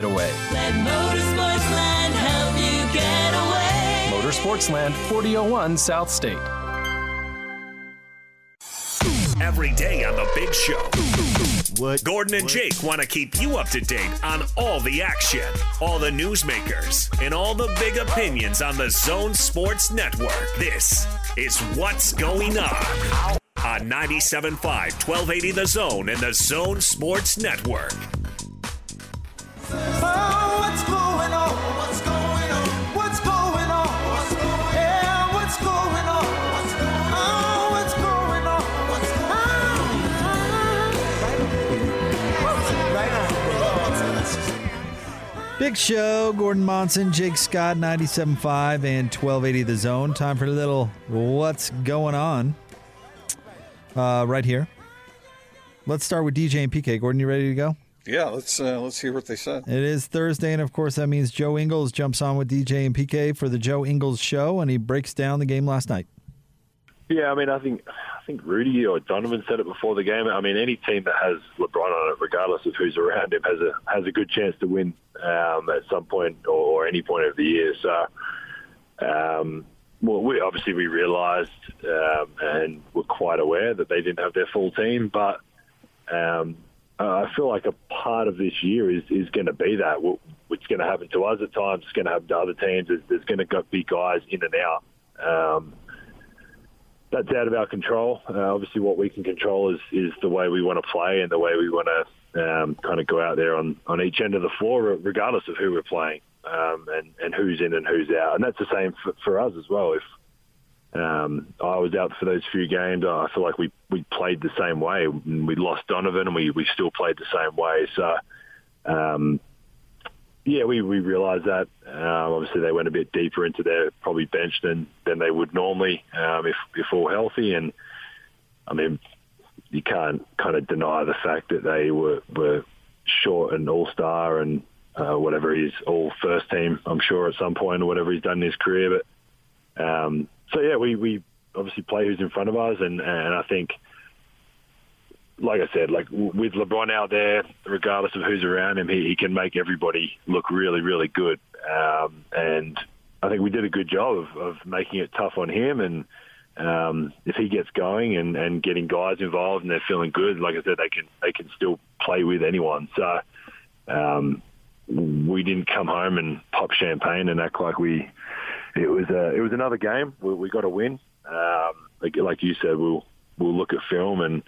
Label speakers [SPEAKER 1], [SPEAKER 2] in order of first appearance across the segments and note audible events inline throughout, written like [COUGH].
[SPEAKER 1] away.
[SPEAKER 2] Let Motorsportsland help you get away.
[SPEAKER 1] Motorsportsland 4001 South State.
[SPEAKER 3] Every day on the big show. What? Gordon and Jake want to keep you up to date on all the action, all the newsmakers, and all the big opinions on the Zone Sports Network. This is What's Going On on 97.5, 1280 The Zone and the Zone Sports Network.
[SPEAKER 4] Big show. Gordon Monson, Jake Scott, 97.5 and 1280 The Zone. Time for a little what's going on uh, right here. Let's start with DJ and PK. Gordon, you ready to go?
[SPEAKER 5] Yeah, let's uh, let's hear what they said.
[SPEAKER 4] It is Thursday, and of course, that means Joe Ingles jumps on with DJ and PK for the Joe Ingles Show, and he breaks down the game last night.
[SPEAKER 6] Yeah, I mean, I think I think Rudy or Donovan said it before the game. I mean, any team that has LeBron on it, regardless of who's around him, has a has a good chance to win um, at some point or, or any point of the year. So, um, well, we obviously we realised um, and were quite aware that they didn't have their full team, but um, I feel like a part of this year is is going to be that. What's going to happen to us at times. It's going to happen to other teams. There's, there's going to be guys in and out. Um, that's out of our control. Uh, obviously, what we can control is is the way we want to play and the way we want to um, kind of go out there on, on each end of the floor, regardless of who we're playing um, and and who's in and who's out. And that's the same for, for us as well. If um, I was out for those few games, I feel like we we played the same way. We lost Donovan, and we we still played the same way. So. Um, yeah, we, we realised that. Um, obviously, they went a bit deeper into their probably bench than, than they would normally um, if, if all healthy. And I mean, you can't kind of deny the fact that they were, were short an all star and uh, whatever he's all first team, I'm sure, at some point or whatever he's done in his career. But um, so, yeah, we, we obviously play who's in front of us. And, and I think like I said, like with LeBron out there, regardless of who's around him, he, he can make everybody look really, really good. Um, and I think we did a good job of, of making it tough on him. And um, if he gets going and, and getting guys involved and they're feeling good, like I said, they can they can still play with anyone. So um, we didn't come home and pop champagne and act like we it was a, it was another game. We, we got to win. Um, like, like you said, we'll we'll look at film and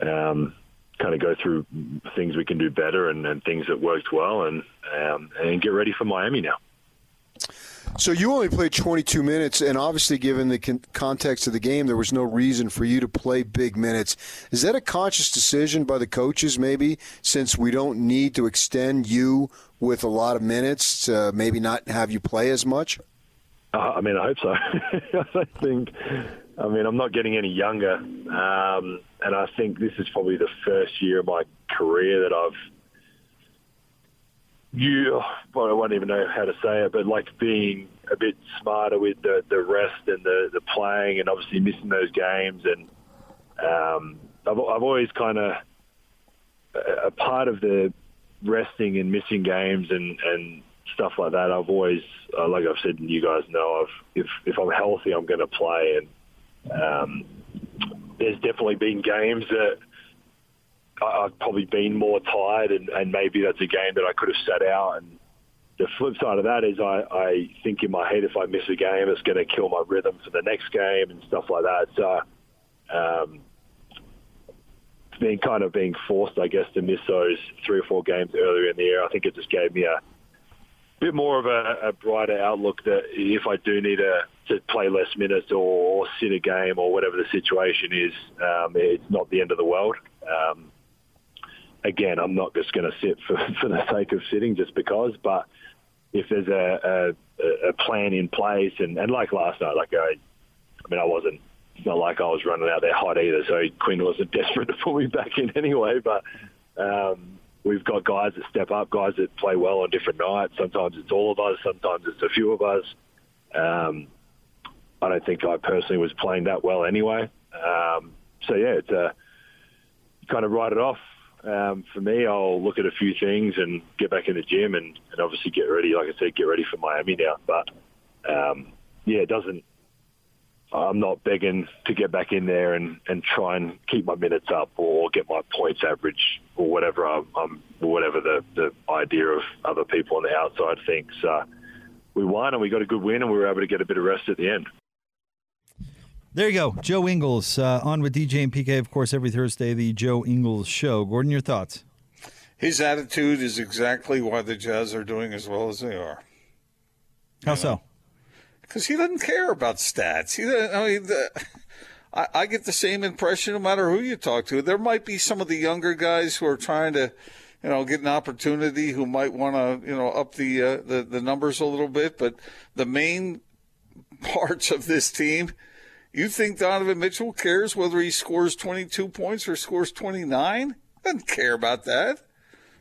[SPEAKER 6] um, kind of go through things we can do better and, and things that worked well, and um, and get ready for Miami now.
[SPEAKER 7] So you only played 22 minutes, and obviously, given the con- context of the game, there was no reason for you to play big minutes. Is that a conscious decision by the coaches, maybe, since we don't need to extend you with a lot of minutes to maybe not have you play as much?
[SPEAKER 6] Uh, I mean, I hope so. [LAUGHS] I think I mean, I'm not getting any younger, um, and I think this is probably the first year of my career that I've you well, I won't even know how to say it, but like being a bit smarter with the, the rest and the, the playing, and obviously missing those games. And um, I've, I've always kind of a part of the resting and missing games and, and stuff like that. I've always, uh, like I've said, you guys know, I've, if if I'm healthy, I'm going to play, and um, there's definitely been games that I've probably been more tired, and, and maybe that's a game that I could have sat out. And the flip side of that is I, I think in my head, if I miss a game, it's going to kill my rhythm for the next game and stuff like that. So, um, being kind of being forced, I guess, to miss those three or four games earlier in the year, I think it just gave me a bit more of a, a brighter outlook that if I do need to, to play less minutes or, or sit a game or whatever the situation is, um, it's not the end of the world. Um, again, I'm not just going to sit for, [LAUGHS] for the sake of sitting just because, but if there's a, a, a plan in place, and, and like last night, like I, I mean, I wasn't, it's not like I was running out there hot either, so Quin wasn't [LAUGHS] desperate to pull me back in anyway, but um, we've got guys that step up, guys that play well on different nights. Sometimes it's all of us, sometimes it's a few of us. Um, I don't think I personally was playing that well anyway. Um, so yeah, it's a, kind of write it off Um, for me, I'll look at a few things and get back in the gym and, and obviously get ready. Like I said, get ready for Miami now. But um, yeah, it doesn't. I'm not begging to get back in there and, and try and keep my minutes up or get my points average or whatever I'm, I'm whatever the, the idea of other people on the outside thinks. Uh, we won and we got a good win and we were able to get a bit of rest at the end.
[SPEAKER 4] There you go. Joe Ingles uh, on with DJ and PK, of course, every Thursday, the Joe Ingles Show. Gordon, your thoughts?
[SPEAKER 5] His attitude is exactly why the Jazz are doing as well as they are.
[SPEAKER 4] How so?
[SPEAKER 5] Because he doesn't care about stats. He, doesn't- I mean, the, I, I get the same impression no matter who you talk to. There might be some of the younger guys who are trying to, you know, get an opportunity who might want to, you know, up the, uh, the the numbers a little bit. But the main [LAUGHS] parts of this team, you think Donovan Mitchell cares whether he scores 22 points or scores 29? Doesn't care about that.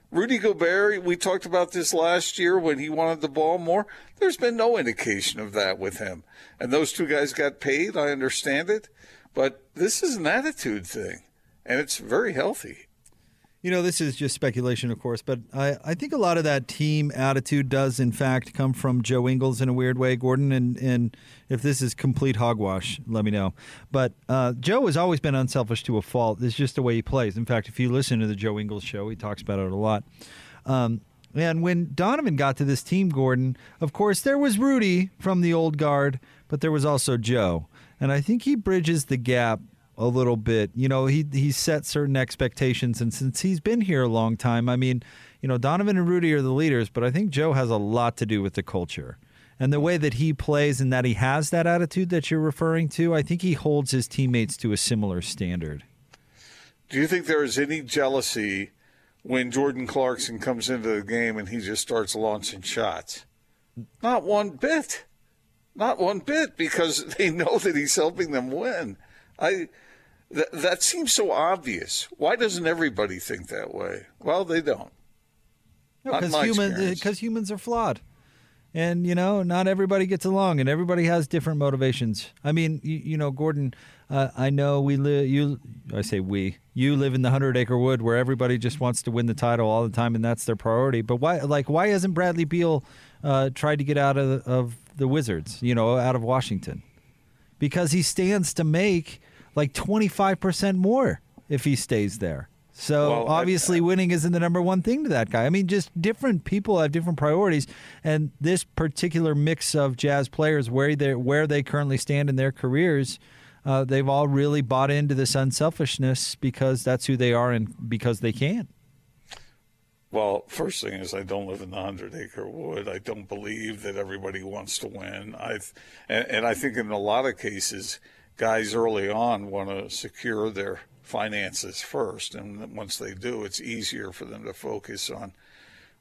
[SPEAKER 5] Rudy Gobert, we talked about this last year when he wanted the ball more. There's been no indication of that with him. And those two guys got paid. I understand it. But this is an attitude thing, and it's very healthy.
[SPEAKER 4] You know, this is just speculation, of course, but I, I think a lot of that team attitude does, in fact, come from Joe Ingles in a weird way, Gordon. And, and if this is complete hogwash, let me know. But uh, Joe has always been unselfish to a fault. It's just the way he plays. In fact, if you listen to the Joe Ingles show, he talks about it a lot. Um, and when Donovan got to this team, Gordon, of course, there was Rudy from the old guard, but there was also Joe. And I think he bridges the gap a little bit. You know, he he set certain expectations, and since he's been here a long time, I mean, you know, Donovan and Rudy are the leaders, but I think Joe has a lot to do with the culture. And the way that he plays and that he has that attitude that you're referring to, I think he holds his teammates to a similar standard.
[SPEAKER 5] Do you think there is any jealousy when Jordan Clarkson comes into the game and he just starts launching shots? Not one bit. Not one bit because [LAUGHS] they know that he's helping them win. I th- that seems so obvious. Why doesn't everybody think that way? Well, they don't.
[SPEAKER 4] Because
[SPEAKER 5] my
[SPEAKER 4] human, because humans are flawed, and you know, not everybody gets along, and everybody has different motivations. I mean, you, you know, Gordon, uh, I know we live. You, I say we. You live in the hundred acre wood where everybody just wants to win the title all the time, and that's their priority. But why, like, why hasn't Bradley Beal uh, tried to get out of of the Wizards? You know, out of Washington, because he stands to make like twenty five percent more if he stays there. So
[SPEAKER 5] Well, I-
[SPEAKER 4] obviously, winning isn't the number one thing to that guy. I mean, just different people have different priorities, and this particular mix of jazz players, where they where they currently stand in their careers, uh, they've all really bought into this unselfishness because that's who they are and because they can.
[SPEAKER 5] Well, first thing is I don't live in the hundred acre wood. I don't believe that everybody wants to win. I and, and I think in a lot of cases, guys early on want to secure their finances first, and once they do, it's easier for them to focus on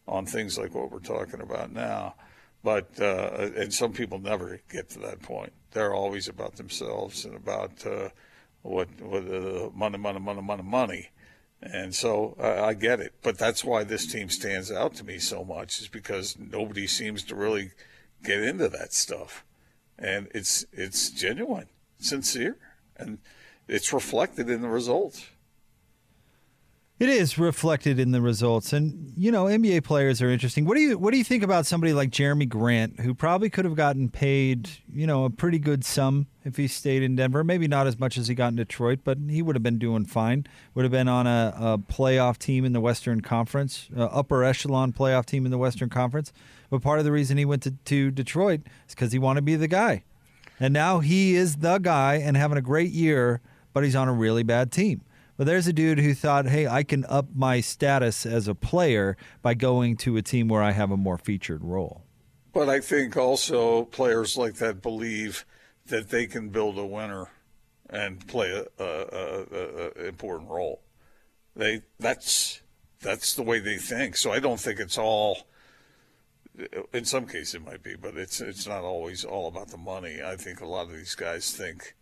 [SPEAKER 5] on things like what we're talking about now. But uh, and some people never get to that point. They're always about themselves and about uh, what what uh, money, money, money, money, money. And so uh, I get it, but that's why this team stands out to me so much is because nobody seems to really get into that stuff, and it's it's genuine, sincere, and it's reflected in the results.
[SPEAKER 4] It is reflected in the results, and you know NBA players are interesting. What do you what do you think about somebody like Jerami Grant, who probably could have gotten paid, you know, a pretty good sum if he stayed in Denver? Maybe not as much as he got in Detroit, but he would have been doing fine. Would have been on a, a playoff team in the Western Conference, uh, upper echelon playoff team in the Western Conference. But part of the reason he went to, to Detroit is because he wanted to be the guy, and now he is the guy and having a great year, but he's on a really bad team. But there's a dude who thought, hey, I can up my status as a player by going to a team where I have a more featured role.
[SPEAKER 5] But I think also players like that believe that they can build a winner and play a, a, a, a, important role. They that's that's the way they think. So I don't think it's all. In some cases, it might be, but it's it's not always all about the money. I think a lot of these guys think,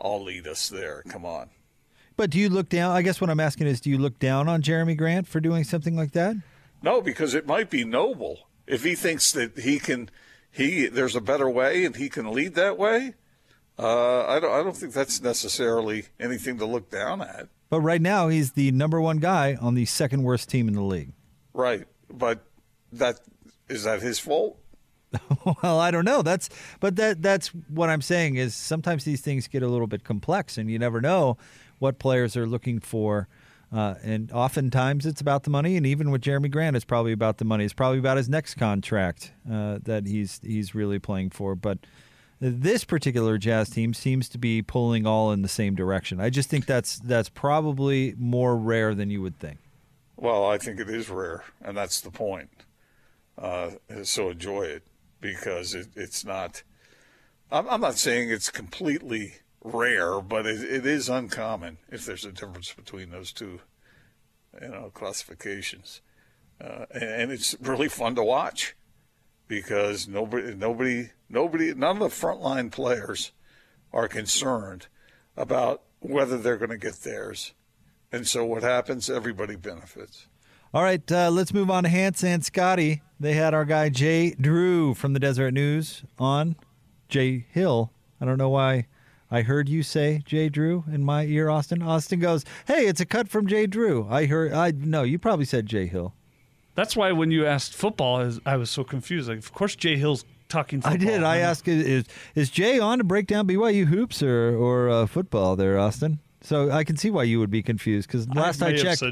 [SPEAKER 5] "I'll lead us there." Come on.
[SPEAKER 4] But do you look down? I guess what I'm asking is, do you look down on Jerami Grant for doing something like that?
[SPEAKER 5] No, because it might be noble if he thinks that he can. He there's a better way and he can lead that way. Uh, I don't. I don't think that's necessarily anything to look down at.
[SPEAKER 4] But right now, he's the number one guy on the second worst team in the league.
[SPEAKER 5] Right, but that is that his fault? [LAUGHS]
[SPEAKER 4] well, I don't know. That's but that that's what I'm saying is sometimes these things get a little bit complex, and you never know what players are looking for. Uh, and oftentimes it's about the money, and even with Jerami Grant, it's probably about the money. It's probably about his next contract uh, that he's he's really playing for. But this particular Jazz team seems to be pulling all in the same direction. I just think that's that's probably more rare than you would think.
[SPEAKER 5] Well, I think it is rare, and that's the point. Uh, so enjoy it because it, it's not. I'm, I'm, not saying it's completely rare, but it, it is uncommon if there's a difference between those two, you know, classifications, uh, and, and it's really fun to watch because nobody, nobody, nobody, none of the frontline players are concerned about whether they're going to get theirs and so what happens? Everybody benefits.
[SPEAKER 4] All right, uh, let's move on to Hans and Scotty. They had our guy Jay Drew from the Deseret News on. Jay Hill. I don't know why I heard you say Jay Drew in my ear, Austin. Austin goes, "Hey, it's a cut from Jay Drew." I heard. I no, you probably said Jay Hill.
[SPEAKER 8] That's why when you asked football, I was so confused. Like, of course, Jay Hill's talking. Football.
[SPEAKER 4] I did. I asked, is is Jay on to break down BYU hoops or or uh, football there, Austin? So I can see why you would be confused because last I, I checked,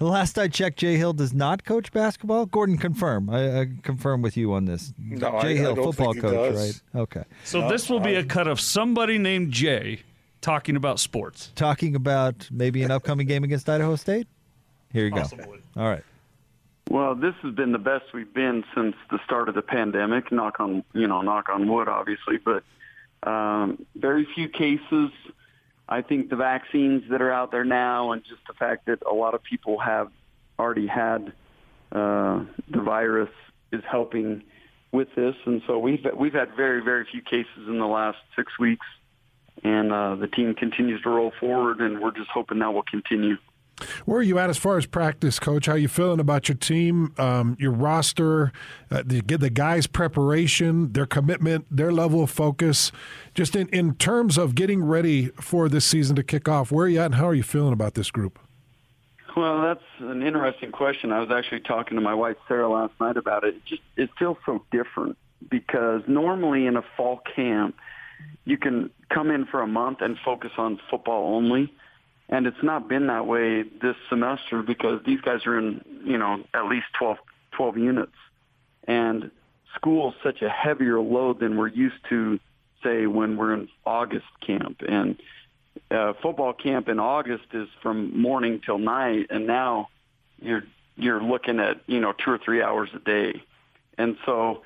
[SPEAKER 4] last I checked, Jay Hill does not coach basketball. Gordon, confirm. I, I confirm with you on this.
[SPEAKER 5] No,
[SPEAKER 4] Jay
[SPEAKER 5] I,
[SPEAKER 4] Hill,
[SPEAKER 5] I
[SPEAKER 4] football coach,
[SPEAKER 5] right?
[SPEAKER 4] Okay.
[SPEAKER 8] So
[SPEAKER 5] no,
[SPEAKER 8] this will be a cut of somebody named Jay talking about sports,
[SPEAKER 4] talking about maybe an upcoming game against Idaho State. Here you
[SPEAKER 8] Possibly.
[SPEAKER 4] go. All right.
[SPEAKER 9] Well, this has been the best we've been since the start of the pandemic. Knock on, you know, knock on wood, obviously, but um, very few cases I think the vaccines that are out there now, and just the fact that a lot of people have already had uh, the virus, is helping with this. And so we've we've had very very few cases in the last six weeks, and uh, the team continues to roll forward, and we're just hoping that will continue.
[SPEAKER 10] Where are you at as far as practice, coach? How are you feeling about your team, um, your roster, uh, the, the guys' preparation, their commitment, their level of focus? Just in, in terms of getting ready for this season to kick off, where are you at and how are you feeling about this group?
[SPEAKER 9] Well, that's an interesting question. I was actually talking to my wife Sarah last night about it. It just it feels so different because normally in a fall camp, you can come in for a month and focus on football only and it's not been that way this semester because these guys are in, you know, at least 12, 12 units. And school's such a heavier load than we're used to, say, when we're in August camp. And uh, football camp in August is from morning till night, and now you're you're looking at you know two or three hours a day, and so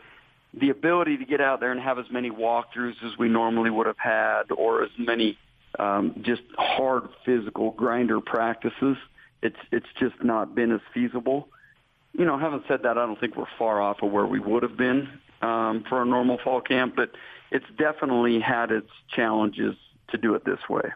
[SPEAKER 9] the ability to get out there and have as many walkthroughs as we normally would have had, or as many um, just hard physical grinder practices. It's it's just not been as feasible. You know, having said that, I don't think we're far off of where we would have been um, for a normal fall camp, but it's definitely had its challenges to do it this way.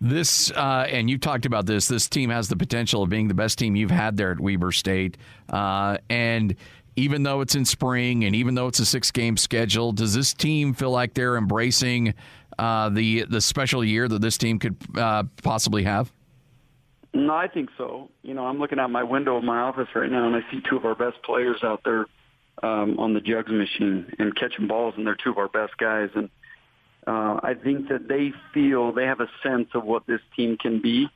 [SPEAKER 11] This, uh, and you talked about this, this team has the potential of being the best team you've had there at Weber State. Uh, and even though it's in spring and even though it's a six game schedule, does this team feel like they're embracing uh, the the special year that this team could uh, possibly have?
[SPEAKER 9] No, I think so. You know, I'm looking out my window of my office right now, and I see two of our best players out there um, on the jugs machine and catching balls, and they're two of our best guys. And uh, I think that they feel they have a sense of what this team can be.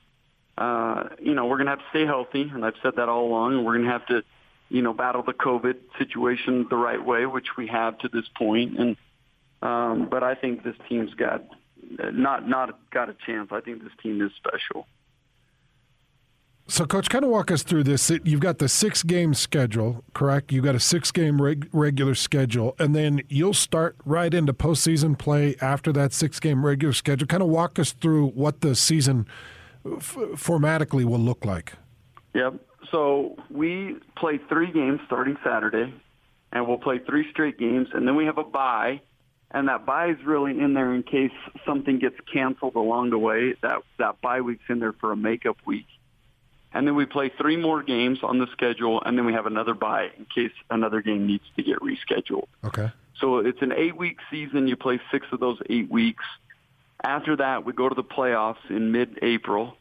[SPEAKER 9] Uh, you know, we're going to have to stay healthy, and I've said that all along. And we're going to have to, you know, battle the COVID situation the right way, which we have to this point. And um, but I think this team's got not not got a chance. I think this team is special.
[SPEAKER 10] So, coach, kind of walk us through this. You've got the six game schedule, correct? You've got a six game reg- regular schedule, and then you'll start right into postseason play after that six game regular schedule. Kind of walk us through what the season f- formatically will look like.
[SPEAKER 9] Yep. So, we play three games starting Saturday, and we'll play three straight games, and then we have a bye and that bye is really in there in case something gets canceled along the way. That that bye week's in there for a makeup week, and then we play three more games on the schedule, and then we have another bye in case another game needs to get rescheduled.
[SPEAKER 10] Okay.
[SPEAKER 9] So it's an eight-week season. You play six of those eight weeks, After that, we go to the playoffs in mid-April.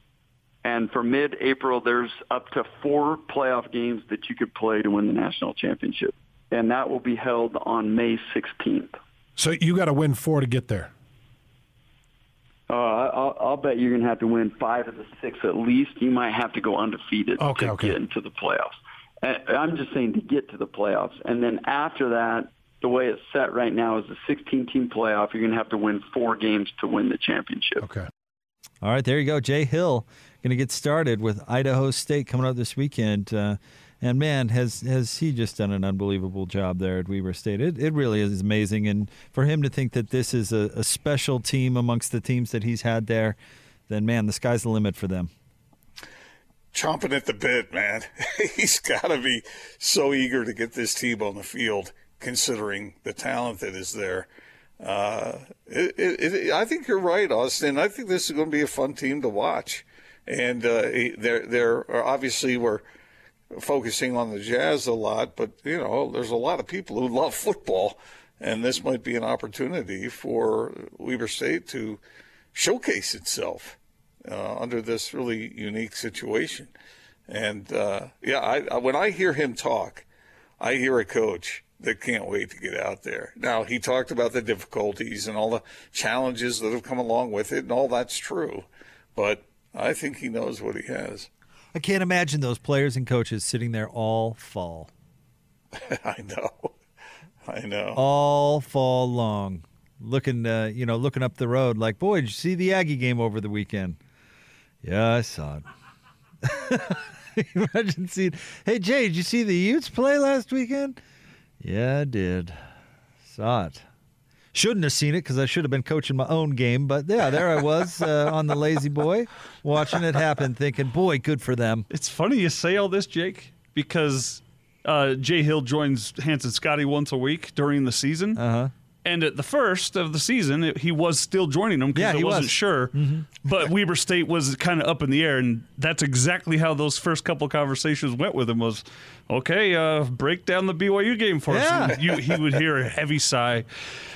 [SPEAKER 9] And for mid-April, there's up to four playoff games that you could play to win the national championship. And that will be held on May 16th.
[SPEAKER 10] So you got to win four to get there.
[SPEAKER 9] Uh, I'll, I'll bet you're going to have to win five of the six at least. You might have to go undefeated
[SPEAKER 10] Okay,
[SPEAKER 9] to
[SPEAKER 10] okay.
[SPEAKER 9] get into the playoffs. And I'm just saying to get to the playoffs. And then after that, the way it's set right now is a 16-team playoff. You're going to have to win four games to win the championship.
[SPEAKER 10] Okay.
[SPEAKER 4] All right, there you go. Jay Hill going to get started with Idaho State coming up this weekend. Uh, and man, has has he just done an unbelievable job there at Weber State? It it really is amazing. And for him to think that this is a, a special team amongst the teams that he's had there, then man, the sky's the limit for them.
[SPEAKER 5] chomping at the bit, man. [LAUGHS] He's got to be so eager to get this team on the field, considering the talent that is there. Uh, it, it, it, I think you're right, Austin. I think this is going to be a fun team to watch, and uh, they're they're obviously we're focusing on the Jazz a lot, but you know, there's a lot of people who love football, and this might be an opportunity for Weber State to showcase itself uh, under this really unique situation. And uh, yeah, I, I, when I hear him talk, I hear a coach that can't wait to get out there. Now, he talked about the difficulties and all the challenges that have come along with it, and all that's true. But I think he knows what he has.
[SPEAKER 4] I can't imagine those players and coaches sitting there all fall, [LAUGHS]
[SPEAKER 5] I know. I know.
[SPEAKER 4] all fall long, looking uh, you know looking up the road like, boy, did you see the Aggie game over the weekend? Yeah, I saw it. [LAUGHS] Imagine seeing, hey Jay, did you see the Utes play last weekend? Yeah, I did. Saw it. Shouldn't have seen it because I should have been coaching my own game. But yeah, there I was uh, [LAUGHS] on the lazy boy, watching it happen, thinking, boy, good for them.
[SPEAKER 8] It's funny you say all this, Jake, because uh, Jay Hill joins Hans and Scotty once a week during the season.
[SPEAKER 4] Uh huh.
[SPEAKER 8] And at the first of the season, it, he was still joining them because
[SPEAKER 4] Yeah, he
[SPEAKER 8] wasn't
[SPEAKER 4] was.
[SPEAKER 8] sure. But Weber State was kind of up in the air, and that's exactly how those first couple conversations went with him. Was okay, uh, break down the BYU game for
[SPEAKER 4] Yeah.
[SPEAKER 8] us. And you, he would hear a heavy sigh. [LAUGHS]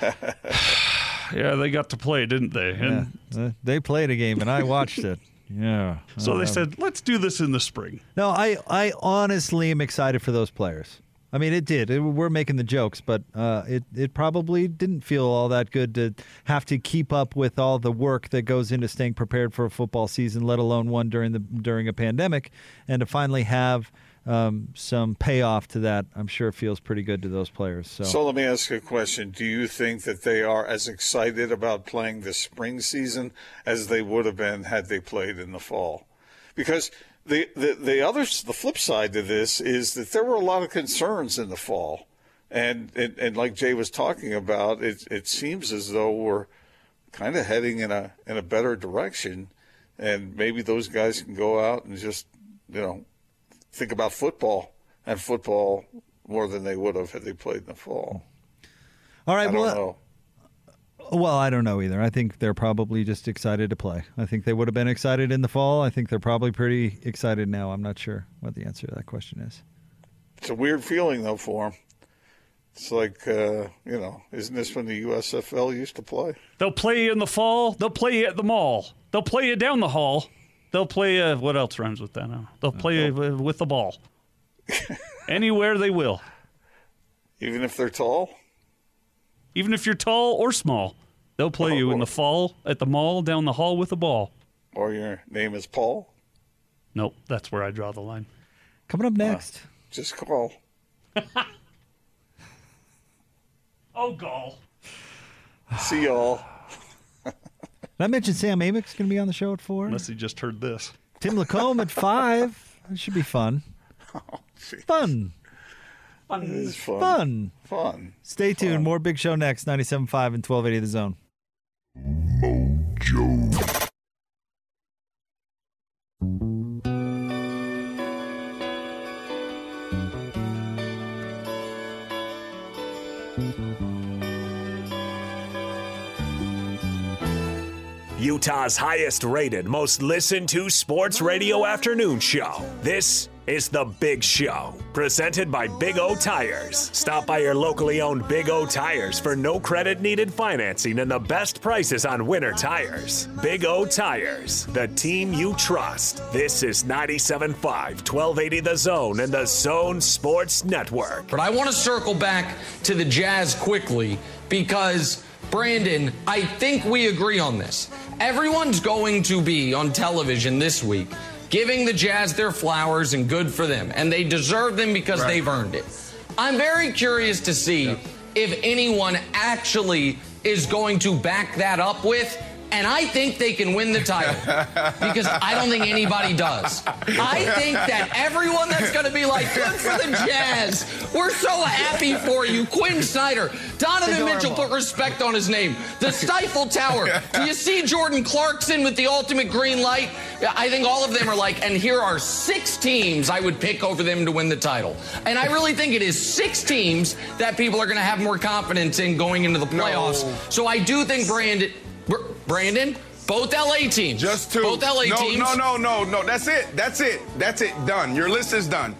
[SPEAKER 8] yeah, they got to play, didn't they? And
[SPEAKER 4] Uh, they played a game and I watched it. [LAUGHS] Yeah.
[SPEAKER 8] so they
[SPEAKER 4] Uh,
[SPEAKER 8] said, let's do this in the spring.
[SPEAKER 4] No, I, I honestly am excited for those players. I mean, it did. It, we're making the jokes, but uh, it it probably didn't feel all that good to have to keep up with all the work that goes into staying prepared for a football season, let alone one during the during a pandemic, and to finally have um, some payoff to that. I'm sure feels pretty good to those players. So,
[SPEAKER 5] So let me ask you a question. Do you think that they are as excited about playing the spring season as they would have been had they played in the fall? Because the, the, the other, the flip side to this is that there were a lot of concerns in the fall. And, and, and like Jay was talking about, it, it seems as though we're kind of heading in a, in a better direction. And maybe those guys can go out and just, you know, think about football and football more than they would have had they played in the fall.
[SPEAKER 4] all right. Well,
[SPEAKER 5] know.
[SPEAKER 4] Well, I don't know either. I think they're probably just excited to play. I think they would have been excited in the fall. I think they're probably pretty excited now. I'm not sure what the answer to that question is.
[SPEAKER 5] It's a weird feeling though for them. It's like uh, you know, isn't this when the USFL used to play?
[SPEAKER 8] They'll play you in the fall. They'll play you at the mall. They'll play you down the hall. They'll play you. What else rhymes with that now? They'll play you with- with the ball. Anywhere they will. [LAUGHS]
[SPEAKER 5] Even if they're tall.
[SPEAKER 8] Even if you're tall or small, they'll play oh, you in the fall at the mall down the hall with a ball.
[SPEAKER 5] Or your name is Paul.
[SPEAKER 8] Nope, that's where I draw the line.
[SPEAKER 4] Coming up next.
[SPEAKER 5] Just call. [LAUGHS]
[SPEAKER 8] Oh, gall.
[SPEAKER 5] See y'all.
[SPEAKER 4] Did I mention Sam Amick's going to be on the show at four?
[SPEAKER 8] Unless he just heard this.
[SPEAKER 4] Tim Lacombe at five. That should be fun. [LAUGHS] Oh, fun.
[SPEAKER 5] It's fun.
[SPEAKER 4] Fun.
[SPEAKER 5] Fun.
[SPEAKER 4] Stay tuned. More Big Show next. 97.5 and 1280 The Zone. Mojo.
[SPEAKER 3] Utah's highest rated, most listened to sports radio afternoon show. This is The Big Show, presented by Big O Tires. Stop by your locally owned Big O Tires for no credit needed financing and the best prices on winter tires. Big O Tires, the team you trust. This is 97.5, 1280 The Zone and the Zone Sports Network.
[SPEAKER 12] But I want to circle back to the Jazz quickly because, Brandon, I think we agree on this. Everyone's going to be on television this week giving the Jazz their flowers and good for them. And they deserve them because they've earned it. I'm very curious to see if anyone actually is going to back that up with. And I think they can win the title [LAUGHS] because I don't think anybody does. I think that everyone that's going to be like, good for the Jazz. We're so happy for you. Quin Snyder, Donovan Mitchell put respect on his name. The Stifle Tower. Do you see Jordan Clarkson with the ultimate green light? I think all of them are like, and here are six teams I would pick over them to win the title. And I really think it is six teams that people are going to have more confidence in going into the playoffs. So I do think Brandon, Brandon, both LA teams.
[SPEAKER 13] Just two.
[SPEAKER 12] Both LA
[SPEAKER 13] no,
[SPEAKER 12] teams.
[SPEAKER 13] No, no, no, no. That's it. That's it. That's it. Done. Your list is done.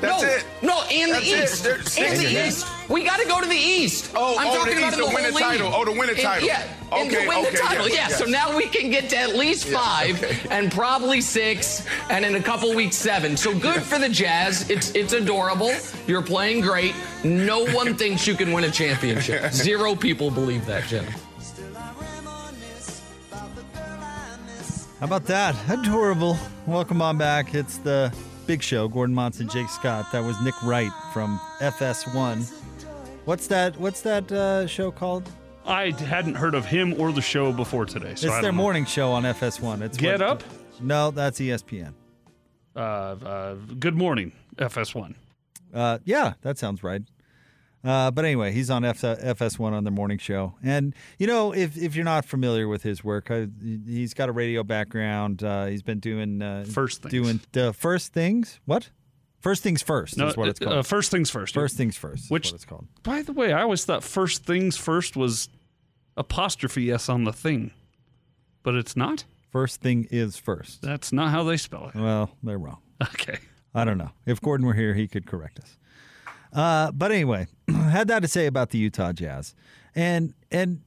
[SPEAKER 13] That's
[SPEAKER 12] no,
[SPEAKER 13] it.
[SPEAKER 12] No, and
[SPEAKER 13] That's
[SPEAKER 12] the. East.
[SPEAKER 13] There's
[SPEAKER 12] And the. East. We got to go to the East.
[SPEAKER 13] Oh,
[SPEAKER 12] I'm
[SPEAKER 13] oh,
[SPEAKER 12] talking
[SPEAKER 13] the
[SPEAKER 12] about
[SPEAKER 13] East,
[SPEAKER 12] the
[SPEAKER 13] to win the title. Oh, to win the
[SPEAKER 12] And-
[SPEAKER 13] title.
[SPEAKER 12] Yeah, and
[SPEAKER 13] Okay,
[SPEAKER 12] to win
[SPEAKER 13] okay,
[SPEAKER 12] the title.
[SPEAKER 13] yes,
[SPEAKER 12] yeah,
[SPEAKER 13] yes.
[SPEAKER 12] so now we can get to at least five and probably six, and in a couple weeks seven. So good for the Jazz. It's it's adorable. You're playing great. No one [LAUGHS] thinks you can win a championship. [LAUGHS] Zero people believe that, Jim.
[SPEAKER 4] How about that? Adorable. Welcome on back. It's the big show. Gordon Monson, Jake Scott. That was Nick Wright from FS1. What's that? What's that uh, show called?
[SPEAKER 8] I hadn't heard of him or the show before today. So
[SPEAKER 4] it's their
[SPEAKER 8] know.
[SPEAKER 4] morning show on FS1. It's
[SPEAKER 8] Get
[SPEAKER 4] what-
[SPEAKER 8] Up?
[SPEAKER 4] No, that's ESPN.
[SPEAKER 8] Uh, uh, good morning, FS1.
[SPEAKER 4] Uh, yeah, that sounds right. Uh, but anyway, he's on F- FS1 on the morning show, and you know, if if you're not familiar with his work, uh, he's got a radio background. Uh, he's been doing uh,
[SPEAKER 8] First Things.
[SPEAKER 4] doing the first things. What? First things first
[SPEAKER 8] No,
[SPEAKER 4] is what it's
[SPEAKER 8] uh,
[SPEAKER 4] called.
[SPEAKER 8] uh, first things first.
[SPEAKER 4] First things first. is
[SPEAKER 8] Which-
[SPEAKER 4] what it's called.
[SPEAKER 8] By the way, I always thought first things first was apostrophe s on the thing, but it's not.
[SPEAKER 4] First thing is first.
[SPEAKER 8] That's not how they spell it.
[SPEAKER 4] Well, they're wrong.
[SPEAKER 8] Okay.
[SPEAKER 4] I don't know. If Gordon were here, he could correct us. Uh, but anyway, [CLEARS THROAT] had that to say about the Utah Jazz, and and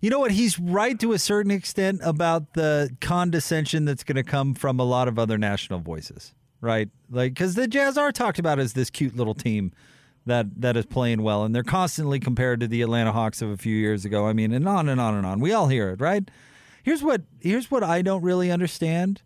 [SPEAKER 4] you know what? He's right to a certain extent about the condescension that's going to come from a lot of other national voices, right? Like because the Jazz are talked about as this cute little team that that is playing well, and they're constantly compared to the Atlanta Hawks of a few years ago. I mean, and on and on and on. We all hear it, right? Here's what here's what I don't really understand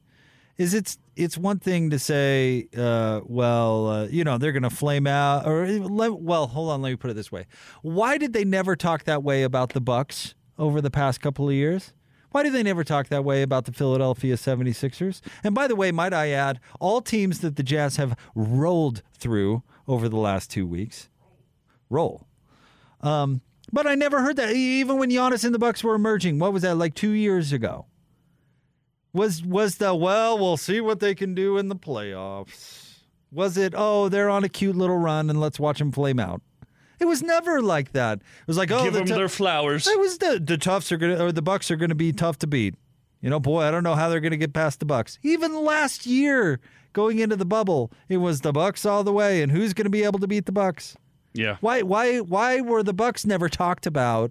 [SPEAKER 4] is it's it's one thing to say, uh, well, uh, you know, they're going to flame out, or well, hold on, let me put it this way: Why did they never talk that way about the Bucks over the past couple of years? Why did they never talk that way about the Philadelphia 76ers? And by the way, might I add, all teams that the Jazz have rolled through over the last two weeks, roll. Um, but I never heard that. Even when Giannis and the Bucks were emerging, what was that like two years ago? Was was the well, we'll see what they can do in the playoffs. Was it oh they're on a cute little run and let's watch them flame out? It was never like that. It was like oh
[SPEAKER 8] Give
[SPEAKER 4] the
[SPEAKER 8] them
[SPEAKER 4] tou-
[SPEAKER 8] their flowers.
[SPEAKER 4] It was the the toughs are gonna or the Bucks are gonna be tough to beat. You know, boy, I don't know how they're gonna get past the Bucks. Even last year, going into the bubble, it was the Bucks all the way, and who's gonna be able to beat the Bucks?
[SPEAKER 8] Yeah.
[SPEAKER 4] Why why why were the Bucks never talked about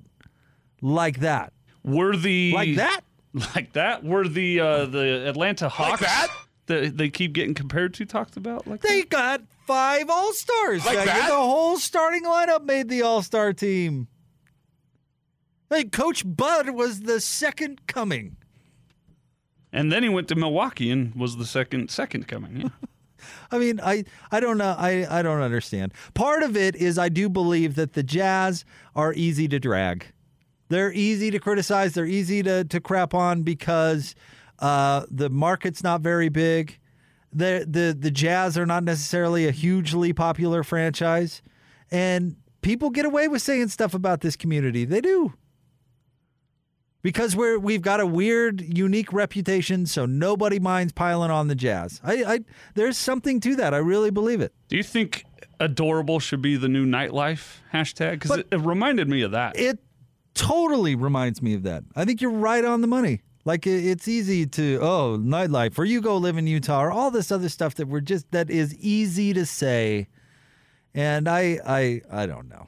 [SPEAKER 4] like that?
[SPEAKER 8] Were the
[SPEAKER 4] Like that? [LAUGHS]
[SPEAKER 8] Like that? Were the uh, the Atlanta Hawks that? they keep getting compared to talked about like
[SPEAKER 4] They got five All Stars.
[SPEAKER 8] Like that?
[SPEAKER 4] The whole starting lineup made the All Star team. Hey, Coach Bud was the second coming.
[SPEAKER 8] And then he went to Milwaukee and was the second second coming. Yeah. [LAUGHS]
[SPEAKER 4] I mean, I, I don't know. I, I don't understand. Part of it is I do believe that the Jazz are easy to drag. They're easy to criticize. They're easy to, to crap on because uh, the market's not very big. The, the the Jazz are not necessarily a hugely popular franchise, and people get away with saying stuff about this community. They do because we're we've got a weird, unique reputation, so nobody minds piling on the Jazz. I, I there's something to that. I really believe it.
[SPEAKER 8] Do you think adorable should be the new nightlife hashtag? Because it, it reminded me of that.
[SPEAKER 4] It totally reminds me of that. I think you're right on the money. Like it's easy to oh nightlife or you go live in Utah or all this other stuff that we're just that is easy to say, and I I I don't know.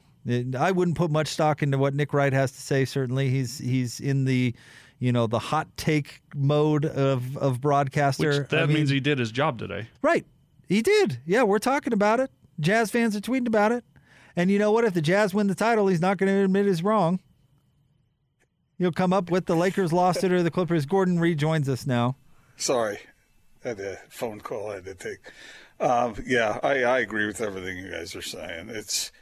[SPEAKER 4] I wouldn't put much stock into what Nick Wright has to say. Certainly, he's he's in the you know the hot take mode of of broadcaster.
[SPEAKER 8] Which that
[SPEAKER 4] I
[SPEAKER 8] means he did his job today.
[SPEAKER 4] Right. He did. Yeah, we're talking about it. Jazz fans are tweeting about it. And you know what? If the Jazz win the title, he's not going to admit he's wrong. He'll come up with the Lakers lost it or the Clippers. Gordon rejoins us now.
[SPEAKER 5] Sorry, I had a phone call I had to take. Um, yeah, I, I agree with everything you guys are saying. It's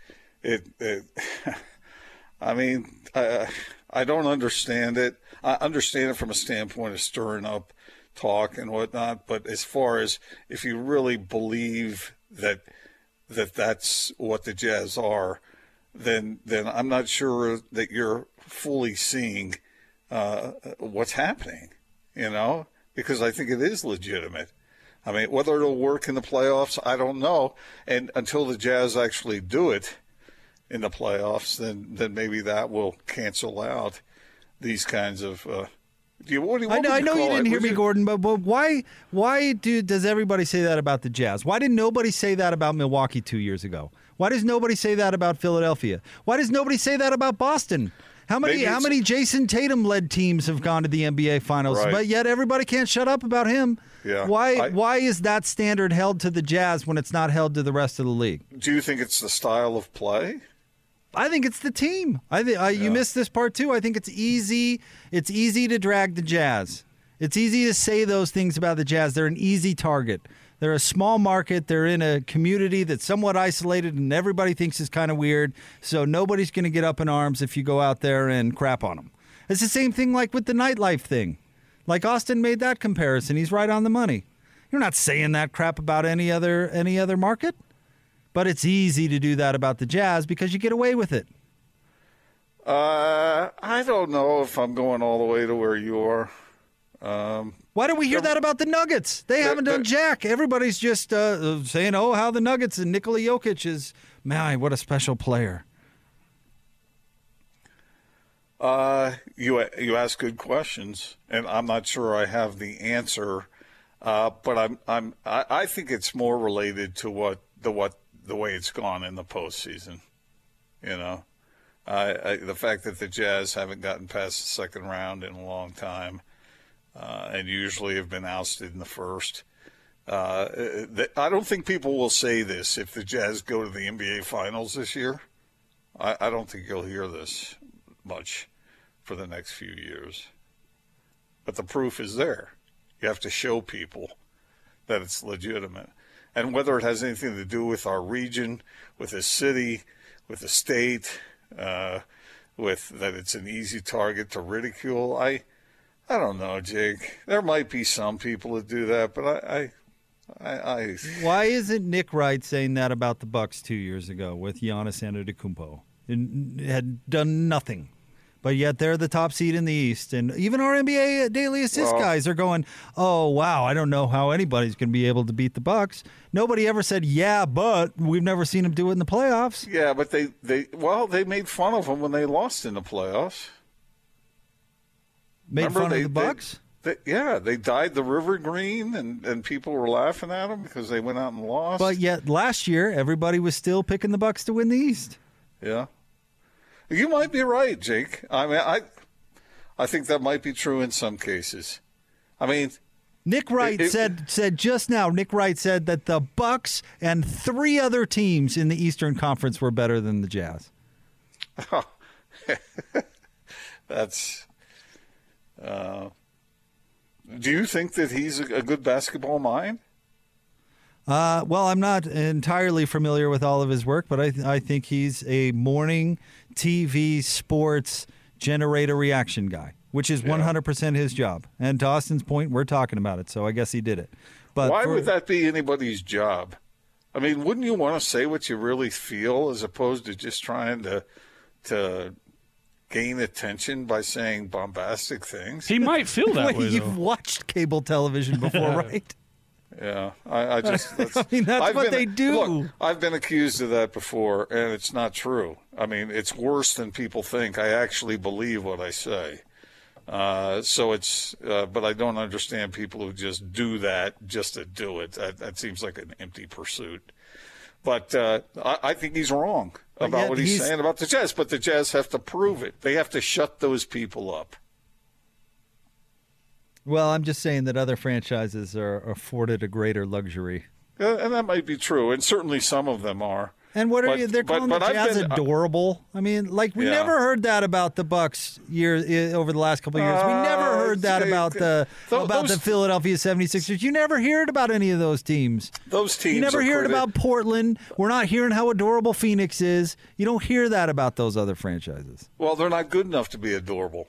[SPEAKER 5] it. it [LAUGHS] I mean, I I don't understand it. I understand it from a standpoint of stirring up talk and whatnot. But as far as if you really believe that that that's what the Jazz are, then then I'm not sure that you're fully seeing uh, what's happening. You know, because I think it is legitimate. I mean, whether it'll work in the playoffs, I don't know. And until the Jazz actually do it in the playoffs, then then maybe that will cancel out these kinds of. Uh, do you, what do you,
[SPEAKER 4] I know,
[SPEAKER 5] would
[SPEAKER 4] I
[SPEAKER 5] you
[SPEAKER 4] know you didn't
[SPEAKER 5] it?
[SPEAKER 4] hear me,
[SPEAKER 5] you-
[SPEAKER 4] Gordon, but, but why why do does everybody say that about the Jazz? Why did nobody say that about Milwaukee two years ago? Why does nobody say that about Philadelphia? Why does nobody say that about Boston? How many how many Jayson Tatum led teams have gone to the NBA finals?
[SPEAKER 5] Right.
[SPEAKER 4] But yet everybody can't shut up about him.
[SPEAKER 5] Yeah.
[SPEAKER 4] Why
[SPEAKER 5] I-
[SPEAKER 4] why is that standard held to the Jazz when it's not held to the rest of the league?
[SPEAKER 5] Do you think it's the style of play?
[SPEAKER 4] I think it's the team. I think uh, you missed this part too. I think it's easy. It's easy to drag the Jazz. It's easy to say those things about the Jazz. They're an easy target. They're a small market. They're in a community that's somewhat isolated, and everybody thinks is kind of weird. So nobody's going to get up in arms if you go out there and crap on them. It's the same thing like with the nightlife thing. Like Austin made that comparison. He's right on the money. You're not saying that crap about any other any other market. But it's easy to do that about the Jazz because you get away with it.
[SPEAKER 5] Uh, I don't know if I'm going all the way to where you are. Um,
[SPEAKER 4] Why do we hear that about the Nuggets? They haven't done jack. Everybody's just uh, saying, "Oh, how the Nuggets and Nikola Jokic is man, what a special player."
[SPEAKER 5] Uh, you you ask good questions, and I'm not sure I have the answer. Uh, but I'm I'm I, I think it's more related to what the what the way it's gone in the postseason. You know, I, I, the fact that the Jazz haven't gotten past the second round in a long time, uh, and usually have been ousted in the first. Uh, I don't think people will say this if the Jazz go to the NBA Finals this year. I, I don't think you'll hear this much for the next few years. But the proof is there. You have to show people that it's legitimate. And whether it has anything to do with our region, with the city, with the state, uh, with that it's an easy target to ridicule, I, I don't know, Jake. There might be some people that do that, but I, I, I, I
[SPEAKER 4] Why isn't Nick Wright saying that about the Bucks two years ago with Giannis Antetokounmpo? It had done nothing, but yet they're the top seed in the East, and even our NBA daily assist
[SPEAKER 5] Well-
[SPEAKER 4] guys are going, "Oh wow, I don't know how anybody's going to be able to beat the Bucks." Nobody ever said, "Yeah, but we've never seen them do it in the playoffs."
[SPEAKER 5] yeah, but they, they, well, they made fun of them when they lost in the playoffs.
[SPEAKER 4] Made
[SPEAKER 5] Remember
[SPEAKER 4] fun
[SPEAKER 5] they-
[SPEAKER 4] of the
[SPEAKER 5] they-
[SPEAKER 4] Bucks.
[SPEAKER 5] They, yeah, they dyed the river green, and, and people were laughing at them because they went out and lost.
[SPEAKER 4] But yet last year, everybody was still picking the Bucks to win the East.
[SPEAKER 5] yeah, you might be right, Jake. I mean, I I think that might be true in some cases. I mean,
[SPEAKER 4] Nick Wright
[SPEAKER 5] It- it-
[SPEAKER 4] said said just now. Nick Wright said that the Bucks and three other teams in the Eastern Conference were better than the Jazz. [LAUGHS]
[SPEAKER 5] that's. Uh, do you think that he's a, good basketball mind?
[SPEAKER 4] Uh, well, I'm not entirely familiar with all of his work, but I, I think he's a morning TV sports generator reaction guy, which is 100% his job. And to Austin's point, we're talking about it, so I guess he did it. But
[SPEAKER 5] Why
[SPEAKER 4] for-
[SPEAKER 5] would that be anybody's job? I mean, wouldn't you want to say what you really feel as opposed to just trying to to gain attention by saying bombastic things?
[SPEAKER 8] He might feel that [LAUGHS]
[SPEAKER 4] Wait,
[SPEAKER 8] way.
[SPEAKER 4] you've
[SPEAKER 8] though.
[SPEAKER 4] watched cable television before, [LAUGHS] right?
[SPEAKER 5] Yeah, I, I just. [LAUGHS] That's,
[SPEAKER 4] I mean, that's
[SPEAKER 5] I've
[SPEAKER 4] what
[SPEAKER 5] been-
[SPEAKER 4] they do.
[SPEAKER 5] Look, I've been accused of that before, and it's not true. I mean, it's worse than people think. I actually believe what I say. Uh, so it's, uh, but I don't understand people who just do that just to do it. That, that seems like an empty pursuit. But uh, I, I think he's wrong about what he's,
[SPEAKER 4] he's-
[SPEAKER 5] saying about the Jazz. But the Jazz have to prove it. They have to shut those people up.
[SPEAKER 4] Well, I'm just saying that other franchises are afforded a greater luxury.
[SPEAKER 5] Uh, and that might be true, and certainly some of them are.
[SPEAKER 4] And what are
[SPEAKER 5] But-
[SPEAKER 4] you? They're
[SPEAKER 5] but-
[SPEAKER 4] calling
[SPEAKER 5] but
[SPEAKER 4] the Jazz
[SPEAKER 5] been- uh,
[SPEAKER 4] adorable. I mean, like we
[SPEAKER 5] Yeah.
[SPEAKER 4] never heard that about the Bucks year over the last couple of years. we never
[SPEAKER 5] Uh,
[SPEAKER 4] heard that about the
[SPEAKER 5] tho-
[SPEAKER 4] about the Philadelphia 76ers. You never hear it about any of those teams.
[SPEAKER 5] Those teams.
[SPEAKER 4] You never hear it about Portland. We're not hearing how adorable Phoenix is. You don't hear that about those other franchises.
[SPEAKER 5] Well, they're not good enough to be adorable.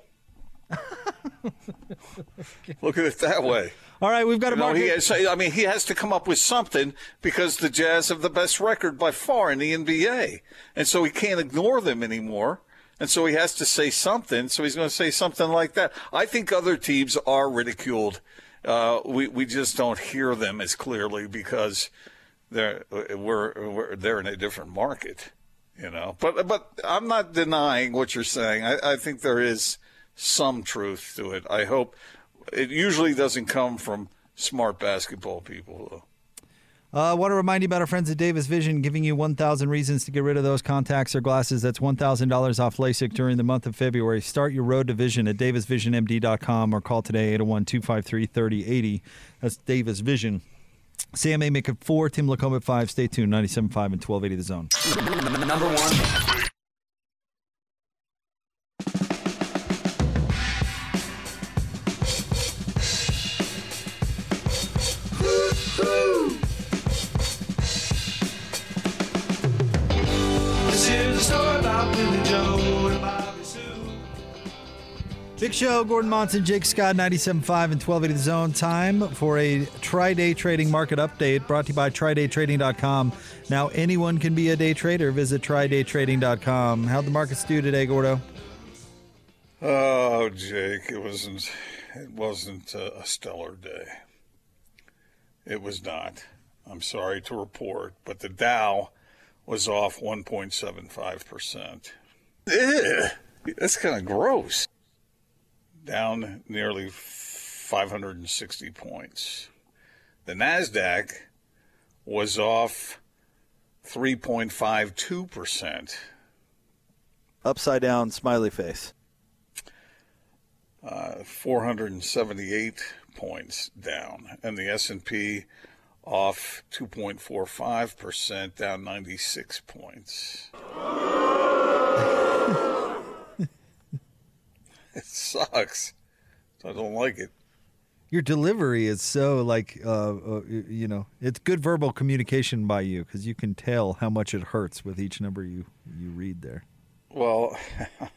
[SPEAKER 5] [LAUGHS] Look at it that way.
[SPEAKER 4] All right, we've got a
[SPEAKER 5] You know,
[SPEAKER 4] market.
[SPEAKER 5] he has, I mean, he has to come up with something because the Jazz have the best record by far in the NBA, and so he can't ignore them anymore. And so he has to say something. So he's going to say something like that. I think other teams are ridiculed. Uh, we we just don't hear them as clearly because they're we're, we're they're in a different market, you know. But but I'm not denying what you're saying. I, I think there is some truth to it. I hope it usually doesn't come from smart basketball people though.
[SPEAKER 4] Uh, I want to remind you about our friends at Davis Vision giving you 1,000 reasons to get rid of those contacts or glasses. That's $1,000 off LASIK during the month of February. Start your road to vision at davisvisionmd.com or call today 801 253 3080. That's Davis Vision. Sam Amick at four, Tim Lacombe at five. Stay tuned, 97.5 and 1280 the zone.
[SPEAKER 2] Number one.
[SPEAKER 4] Big Show, Gordon Monson, Jake Scott, 97.5 and 1280 The Zone. Time for a TryDay trading market update brought to you by TryDayTrading.com. Now, anyone can be a day trader. Visit TryDayTrading.com. How'd the markets do today, Gordo?
[SPEAKER 5] Oh, Jake, it wasn't. It wasn't a, stellar day. It was not. I'm sorry to report, but the Dow was off 1.75 percent. Eh, that's kind of gross. Down nearly 560 points. The Nasdaq was off 3.52 percent.
[SPEAKER 4] Upside down, smiley face.
[SPEAKER 5] uh, 478 points down, and the S&P off 2.45 percent, down 96 points. [LAUGHS] it sucks. I don't like it.
[SPEAKER 4] Your delivery is so like, uh, uh, you know, it's good verbal communication by you because you can tell how much it hurts with each number you, you read there.
[SPEAKER 5] Well,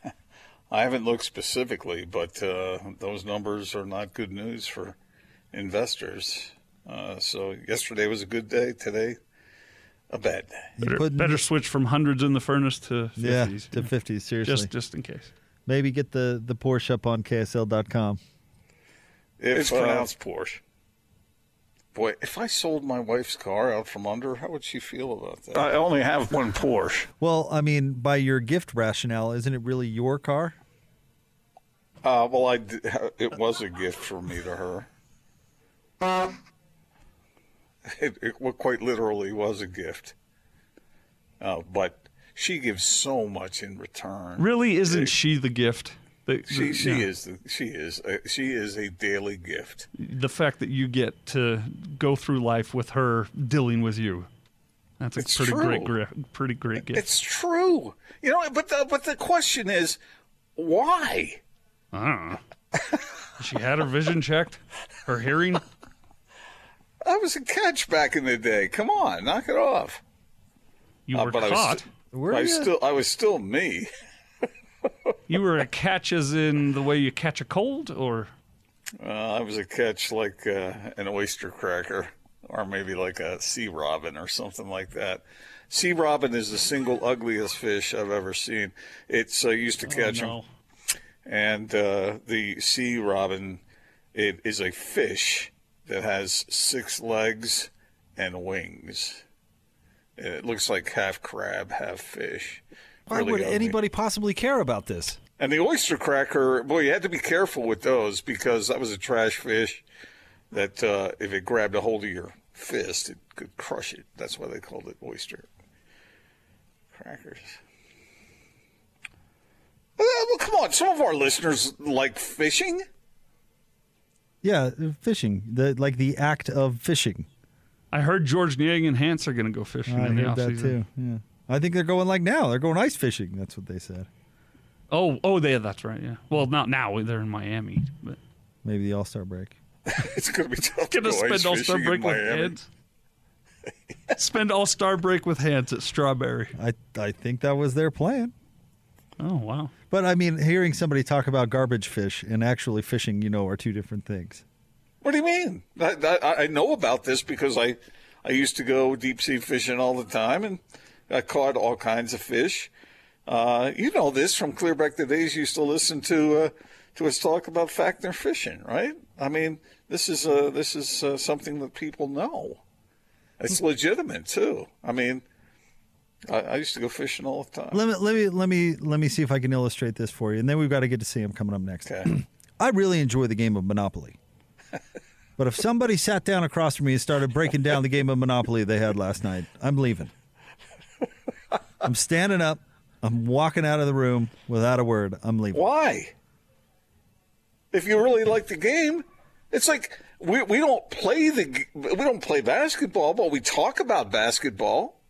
[SPEAKER 5] [LAUGHS] I haven't looked specifically, but uh, those numbers are not good news for investors. Uh, so yesterday was a good day. Today, a bad day.
[SPEAKER 8] Better, better switch from hundreds in the furnace to 50s.
[SPEAKER 4] Yeah, to 50s, seriously.
[SPEAKER 8] Just, just in case.
[SPEAKER 4] Maybe get the, the Porsche up on KSL.com.
[SPEAKER 5] If,
[SPEAKER 4] It's
[SPEAKER 5] uh,
[SPEAKER 4] pronounced
[SPEAKER 5] Porsche. Boy, if I sold my wife's car out from under, how would she feel about that? I only have one Porsche.
[SPEAKER 4] Well, I mean, by your gift rationale, isn't it really your car?
[SPEAKER 5] Uh, well, I d- [LAUGHS] it was a gift from me to her. It, it quite literally was a gift. Uh, but she gives so much in return.
[SPEAKER 8] Really, isn't she the gift? The-
[SPEAKER 5] She
[SPEAKER 8] the-
[SPEAKER 5] she
[SPEAKER 8] yeah.
[SPEAKER 5] is the, she is a, she is a daily gift.
[SPEAKER 8] The fact that you get to go through life with her dealing with you. That's a
[SPEAKER 5] It's
[SPEAKER 8] pretty
[SPEAKER 5] true.
[SPEAKER 8] great, pretty great gift.
[SPEAKER 5] It's true. You know, but the, but the question is, why?
[SPEAKER 8] I don't know. she had her vision checked, her hearing.
[SPEAKER 5] I was a catch back in the day. Come on, knock it off.
[SPEAKER 8] You
[SPEAKER 5] Uh,
[SPEAKER 8] were
[SPEAKER 5] I was
[SPEAKER 8] caught.
[SPEAKER 5] st-
[SPEAKER 8] Were
[SPEAKER 5] I was still I was still me.
[SPEAKER 8] You were a catch, as in the way you catch a cold, or
[SPEAKER 5] Uh, I was a catch like uh, an oyster cracker, or maybe like a sea robin or something like that. Sea robin is the single ugliest fish I've ever seen. It's uh, used to catch them,
[SPEAKER 8] no.
[SPEAKER 5] and uh, the sea robin it is a fish that has six legs and wings. It looks like half crab, half fish.
[SPEAKER 4] Why
[SPEAKER 5] Really
[SPEAKER 4] would
[SPEAKER 5] got me.
[SPEAKER 4] anybody possibly care about this?
[SPEAKER 5] And the oyster cracker, boy, you had to be careful with those because that was a trash fish that uh, if it grabbed a hold of your fist, it could crush it. That's why they called it oyster crackers. Uh, well, come on. Some of our listeners like fishing.
[SPEAKER 4] Yeah, fishing. The like the act of fishing.
[SPEAKER 8] I heard Georges Niang and Hans are going to go fishing
[SPEAKER 4] I
[SPEAKER 8] in the
[SPEAKER 4] heard that
[SPEAKER 8] offseason.
[SPEAKER 4] too. Yeah, I think they're going like now. They're going ice fishing. That's what they said.
[SPEAKER 8] Oh, oh, they, that's right. Yeah. Well, not now. They're in Miami, but
[SPEAKER 4] Maybe the All Star break. [LAUGHS]
[SPEAKER 5] it's going to be tough to
[SPEAKER 8] gonna
[SPEAKER 5] go ice
[SPEAKER 8] spend All Star
[SPEAKER 5] fishing in
[SPEAKER 8] break with
[SPEAKER 5] Miami.
[SPEAKER 8] Hans. spend All Star break with Hans at Strawberry.
[SPEAKER 4] I I think that was their plan.
[SPEAKER 8] Oh wow!
[SPEAKER 4] But I mean, hearing somebody talk about garbage fish and actually fishing, you know, are two different things.
[SPEAKER 5] What do you mean? I, I, I know about this because I, I used to go deep sea fishing all the time, and I caught all kinds of fish. Uh, you know this from clear back the days you used to listen to uh, to us talk about Fackner fishing, right? I mean, this is uh, this is uh, something that people know. It's legitimate too. I mean, I, I used to go fishing all the time.
[SPEAKER 4] Let me let me let me let me see if I can illustrate this for you, and then we've got to get to see him coming up next. [CLEARS THROAT] I really enjoy the game of Monopoly. [LAUGHS] But if somebody sat down across from me and started breaking down the game of Monopoly they had last night, I'm leaving. I'm standing up. I'm walking out of the room without a word. I'm leaving.
[SPEAKER 5] Why? If you really like the game, it's like we we don't play the we don't play basketball, but we talk about basketball,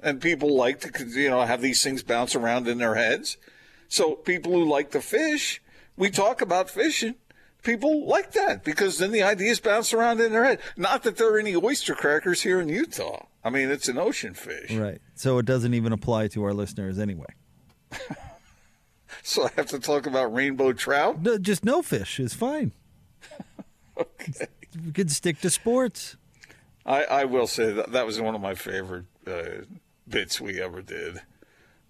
[SPEAKER 5] and people like to you know have these things bounce around in their heads. So people who like to fish, we talk about fishing. People like that because then the ideas bounce around in their head. Not that there are any oyster crackers here in Utah. I mean, it's an ocean fish.
[SPEAKER 4] Right. So it doesn't even apply to our listeners anyway. [LAUGHS]
[SPEAKER 5] So I have to talk about rainbow trout.
[SPEAKER 4] No, just no fish is fine. [LAUGHS]
[SPEAKER 5] okay.
[SPEAKER 4] We could stick to sports.
[SPEAKER 5] I, I will say that that was one of my favorite uh, bits we ever did,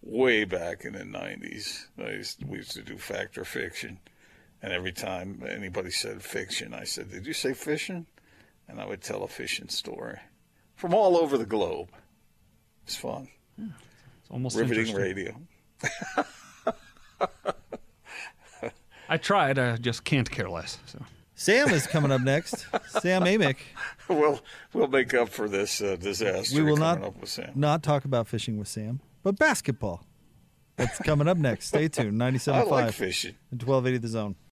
[SPEAKER 5] way back in the '90s. I used, we used to do fact or fiction, and every time anybody said fiction, I said, "Did you say fishing?" And I would tell a fishing story from all over the globe. It's fun.
[SPEAKER 8] It's almost
[SPEAKER 5] riveting radio. [LAUGHS]
[SPEAKER 8] I tried. I just can't care less. So
[SPEAKER 4] Sam is coming up next. Sam Amick. [LAUGHS]
[SPEAKER 5] we'll we'll make up for this uh, disaster.
[SPEAKER 4] We will
[SPEAKER 5] coming
[SPEAKER 4] not
[SPEAKER 5] up with Sam.
[SPEAKER 4] not talk about fishing with Sam, but basketball. That's coming up next. Stay tuned. 97.5 [LAUGHS]
[SPEAKER 5] I like fishing.
[SPEAKER 4] and 1280 The Zone.